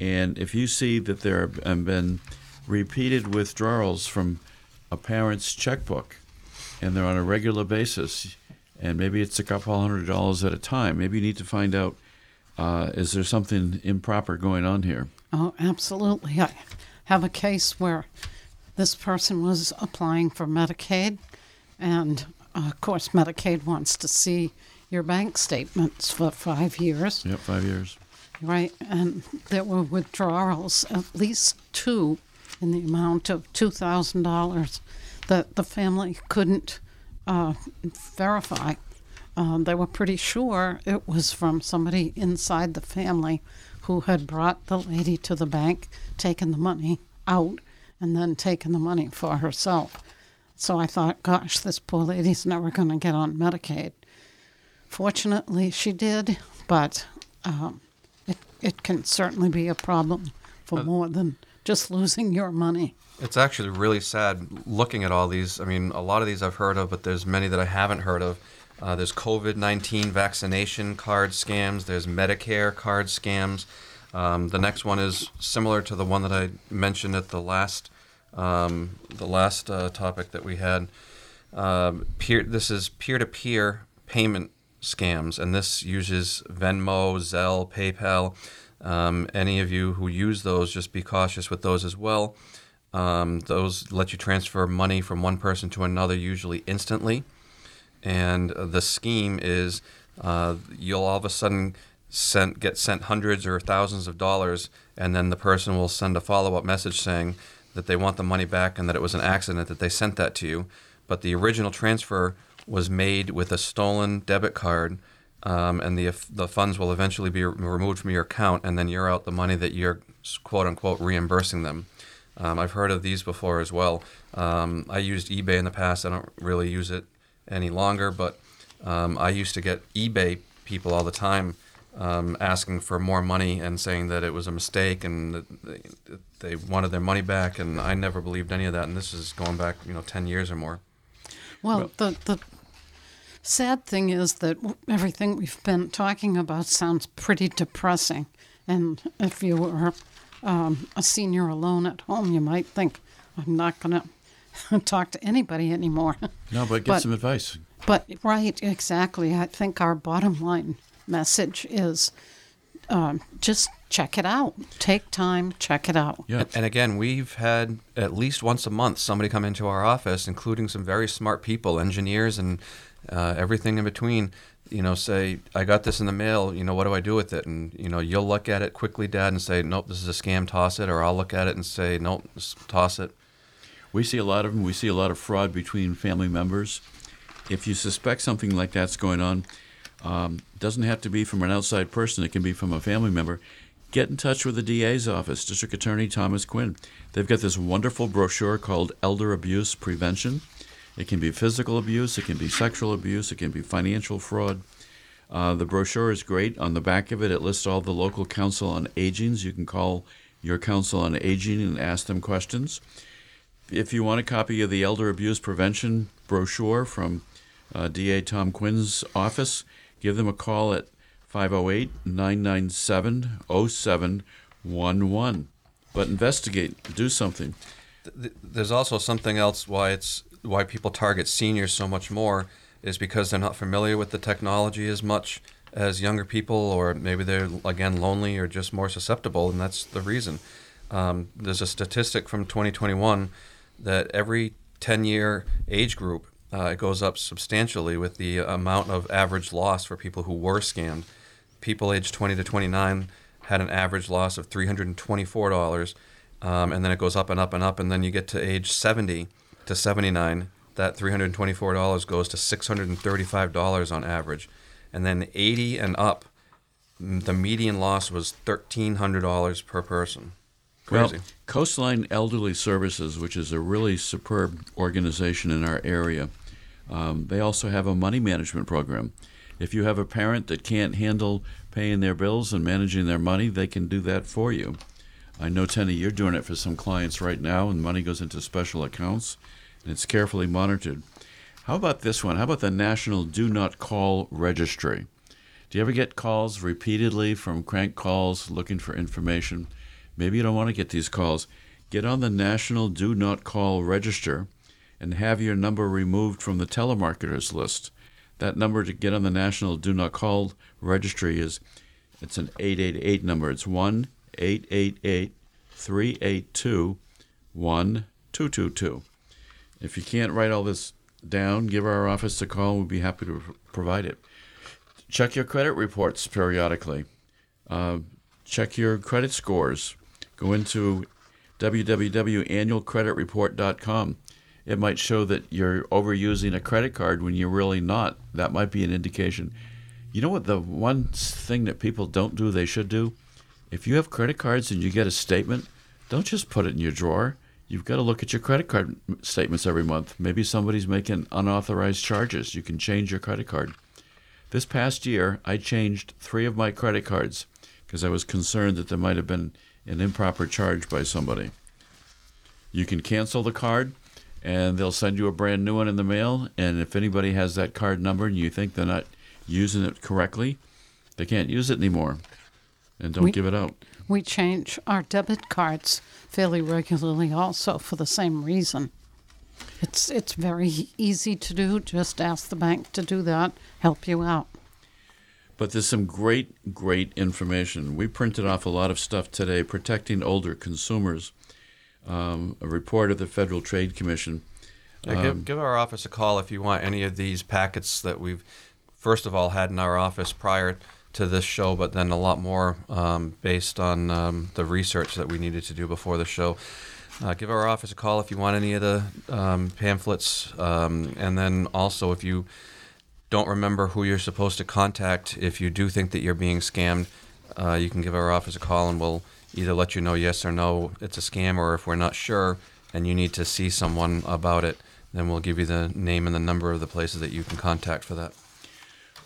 Speaker 2: and if you see that there have been repeated withdrawals from a parent's checkbook, and they're on a regular basis, and maybe it's a couple hundred dollars at a time. Maybe you need to find out uh, is there something improper going on here?
Speaker 3: Oh, absolutely. I have a case where this person was applying for Medicaid, and uh, of course, Medicaid wants to see your bank statements for five years.
Speaker 2: Yep, five years.
Speaker 3: Right, and there were withdrawals, at least two, in the amount of $2,000 that the family couldn't uh, verify. Uh, they were pretty sure it was from somebody inside the family who had brought the lady to the bank, taken the money out, and then taken the money for herself. So I thought, gosh, this poor lady's never going to get on Medicaid. Fortunately, she did, but um, it, can certainly be a problem for more than just losing your money.
Speaker 4: It's actually really sad looking at all these. I mean, a lot of these I've heard of, but there's many that I haven't heard of. Uh, there's COVID 19 vaccination card scams, there's Medicare card scams. Um, the next one is similar to the one that I mentioned at the last, um, the last uh, topic that we had. Um, peer, this is peer to peer payment scams, and this uses Venmo, Zelle, PayPal. Um, any of you who use those, just be cautious with those as well. Um, those let you transfer money from one person to another, usually instantly. And the scheme is uh, you'll all of a sudden sent, get sent hundreds or thousands of dollars, and then the person will send a follow up message saying that they want the money back and that it was an accident that they sent that to you. But the original transfer was made with a stolen debit card um, and the the funds will eventually be removed from your account, and then you're out the money that you're quote unquote reimbursing them. Um, I've heard of these before as well. Um, I used eBay in the past. I don't really use it any longer, but um, I used to get eBay people all the time um, asking for more money and saying that it was a mistake and that they, that they wanted their money back, and I never believed any of that. And this is going back, you know, ten years or more.
Speaker 3: Well, the the sad thing is that everything we've been talking about sounds pretty depressing. And if you were um, a senior alone at home, you might think, I'm not going [laughs] to talk to anybody anymore. [laughs]
Speaker 2: No, but get
Speaker 3: But-
Speaker 2: some advice.
Speaker 3: But, right, exactly. I think our bottom line message is um, just check it out. Take time, check it out.
Speaker 2: Yeah.
Speaker 4: And again, we've had at least once a month somebody come into our office, including some very smart people, engineers, and uh, everything in between. You know, say, I got this in the mail. You know, what do I do with it? And you know, you'll look at it quickly, Dad, and say, Nope, this is a scam. Toss it. Or I'll look at it and say, Nope, toss it.
Speaker 2: We see a lot of them. We see a lot of fraud between family members. If you suspect something like that's going on, um, doesn't have to be from an outside person. It can be from a family member. Get in touch with the DA's office, District Attorney Thomas Quinn. They've got this wonderful brochure called Elder Abuse Prevention. It can be physical abuse, it can be sexual abuse, it can be financial fraud. Uh, the brochure is great. On the back of it, it lists all the local council on agings. You can call your council on aging and ask them questions. If you want a copy of the Elder Abuse Prevention brochure from uh, DA Tom Quinn's office, give them a call at 508 997 0711. But investigate, do something.
Speaker 4: There's also something else why it's why people target seniors so much more is because they're not familiar with the technology as much as younger people, or maybe they're again lonely or just more susceptible, and that's the reason. Um, there's a statistic from 2021 that every 10 year age group uh, it goes up substantially with the amount of average loss for people who were scammed. People aged 20 to 29 had an average loss of $324, um, and then it goes up and up and up, and then you get to age 70 to 79. That $324 goes to $635 on average. And then 80 and up, the median loss was $1,300 per person. Crazy.
Speaker 2: Well, Coastline Elderly Services, which is a really superb organization in our area, um, they also have a money management program. If you have a parent that can't handle paying their bills and managing their money, they can do that for you. I know, Tenny, you're doing it for some clients right now, and money goes into special accounts, and it's carefully monitored. How about this one? How about the National Do Not Call Registry? Do you ever get calls repeatedly from crank calls looking for information? Maybe you don't want to get these calls. Get on the National Do Not Call Register and have your number removed from the telemarketers list. That number to get on the National Do Not Call Registry is it's an 888 number. It's 1 888 382 1222. If you can't write all this down, give our office a call. We'd be happy to provide it. Check your credit reports periodically. Uh, check your credit scores. Go into www.annualcreditreport.com. It might show that you're overusing a credit card when you're really not. That might be an indication. You know what? The one thing that people don't do, they should do? If you have credit cards and you get a statement, don't just put it in your drawer. You've got to look at your credit card statements every month. Maybe somebody's making unauthorized charges. You can change your credit card. This past year, I changed three of my credit cards because I was concerned that there might have been an improper charge by somebody. You can cancel the card, and they'll send you a brand new one in the mail. And if anybody has that card number and you think they're not using it correctly, they can't use it anymore. And don't
Speaker 3: We-
Speaker 2: give it out.
Speaker 3: We change our debit cards fairly regularly also for the same reason. It's it's very easy to do. Just ask the bank to do that, help you out.
Speaker 2: But there's some great, great information. We printed off a lot of stuff today protecting older consumers. Um, a report of the Federal Trade Commission.
Speaker 4: Yeah,
Speaker 2: Um,
Speaker 4: give, give our office a call if you want any of these packets that we've, first of all, had in our office prior to this show, but then a lot more um, based on um, the research that we needed to do before the show. Uh, give our office a call if you want any of the um, pamphlets, um, and then also if you don't remember who you're supposed to contact, if you do think that you're being scammed, uh, you can give our office a call and we'll either let you know yes or no it's a scam, or if we're not sure and you need to see someone about it, then we'll give you the name and the number of the places that you can contact for that.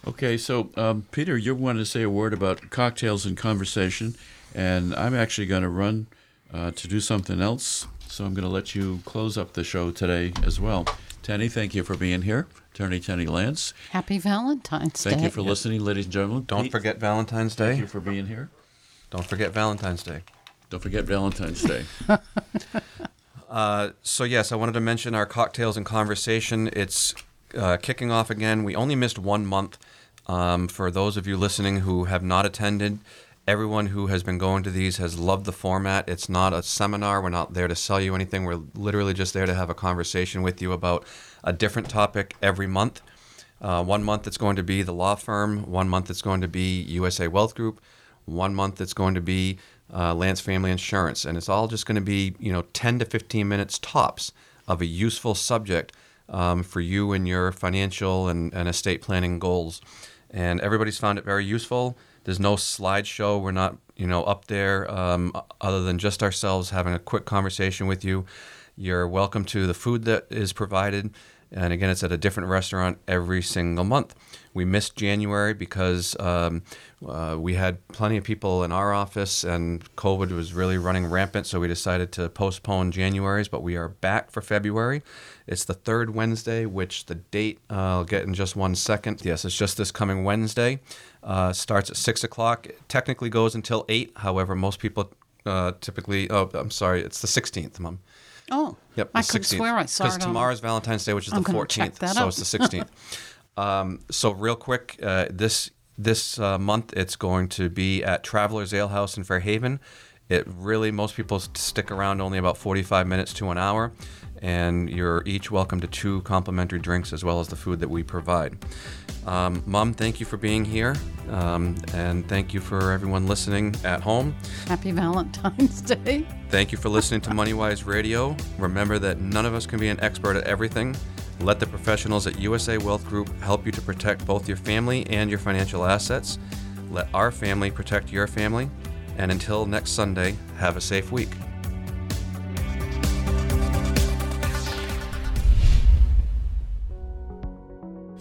Speaker 2: Okay, so um, Peter, you wanted to say a word about cocktails and conversation, and I'm actually going to run uh, to do something else. So I'm going to let you close up the show today as well. Tenny, thank you for being here. Attorney Tenny Lance.
Speaker 3: Happy Valentine's
Speaker 2: Thank
Speaker 3: Day.
Speaker 2: Thank you for listening, ladies and gentlemen.
Speaker 4: Don't
Speaker 2: Pete,
Speaker 4: forget Valentine's Day.
Speaker 2: Thank you for being here.
Speaker 4: Don't forget Valentine's Day.
Speaker 2: Don't forget Valentine's Day. [laughs] [laughs]
Speaker 4: Uh, so yes, I wanted to mention our cocktails and conversation. It's uh, kicking off again. We only missed one month. Um, for those of you listening who have not attended, everyone who has been going to these has loved the format. It's not a seminar. We're not there to sell you anything. We're literally just there to have a conversation with you about a different topic every month. Uh, one month it's going to be the law firm. One month it's going to be USA Wealth Group. One month it's going to be uh, Lance Family Insurance, and it's all just going to be you know 10 to 15 minutes tops of a useful subject um, for you and your financial and, and estate planning goals. And everybody's found it very useful. There's no slideshow. We're not, you know, up there um, other than just ourselves having a quick conversation with you. You're welcome to the food that is provided. And again, it's at a different restaurant every single month. We missed January because um, uh, we had plenty of people in our office and COVID was really running rampant. So we decided to postpone January's, but we are back for February. It's the third Wednesday, which the date uh, I'll get in just one second. Yes, it's just this coming Wednesday. Uh, starts at 6 o'clock. It technically goes until 8. However, most people uh, typically, oh, I'm sorry, it's the 16th, Mom.
Speaker 3: Oh,
Speaker 4: Yep,
Speaker 3: I could
Speaker 4: 16th.
Speaker 3: swear I saw
Speaker 4: Because
Speaker 3: it on.
Speaker 4: tomorrow's Valentine's Day, which is
Speaker 3: I'm
Speaker 4: the
Speaker 3: gonna check
Speaker 4: 14th,
Speaker 3: that
Speaker 4: so
Speaker 3: out.
Speaker 4: it's the 16th. [laughs] um, so real quick, uh, this this uh, month it's going to be at Travelers Ale House in Fairhaven. It really most people stick around only about 45 minutes to an hour, and you're each welcome to two complimentary drinks as well as the food that we provide. Um, Mom, thank you for being here, um, and thank you for everyone listening at home.
Speaker 3: Happy Valentine's [laughs] Day.
Speaker 4: Thank you for listening to MoneyWise Radio. Remember that none of us can be an expert at everything. Let the professionals at USA Wealth Group help you to protect both your family and your financial assets. Let our family protect your family. And until next Sunday, have a safe week.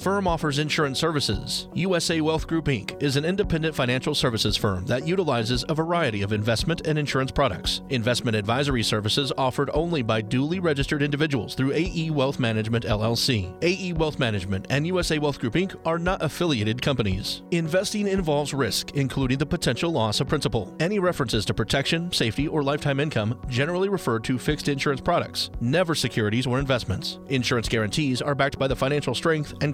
Speaker 1: Firm offers insurance services. USA Wealth Group Inc. is an independent financial services firm that utilizes a variety of investment and insurance products. Investment advisory services offered only by duly registered individuals through AE Wealth Management LLC. AE Wealth Management and USA Wealth Group Inc. are not affiliated companies. Investing involves risk, including the potential loss of principal. Any references to protection, safety, or lifetime income generally refer to fixed insurance products, never securities or investments. Insurance guarantees are backed by the financial strength and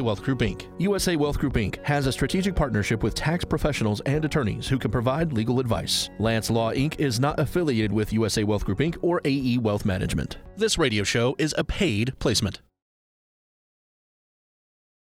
Speaker 1: USA Wealth Group Inc. USA Wealth Group Inc. has a strategic partnership with tax professionals and attorneys who can provide legal advice. Lance Law Inc. is not affiliated with USA Wealth Group Inc. or AE Wealth Management. This radio show is a paid placement.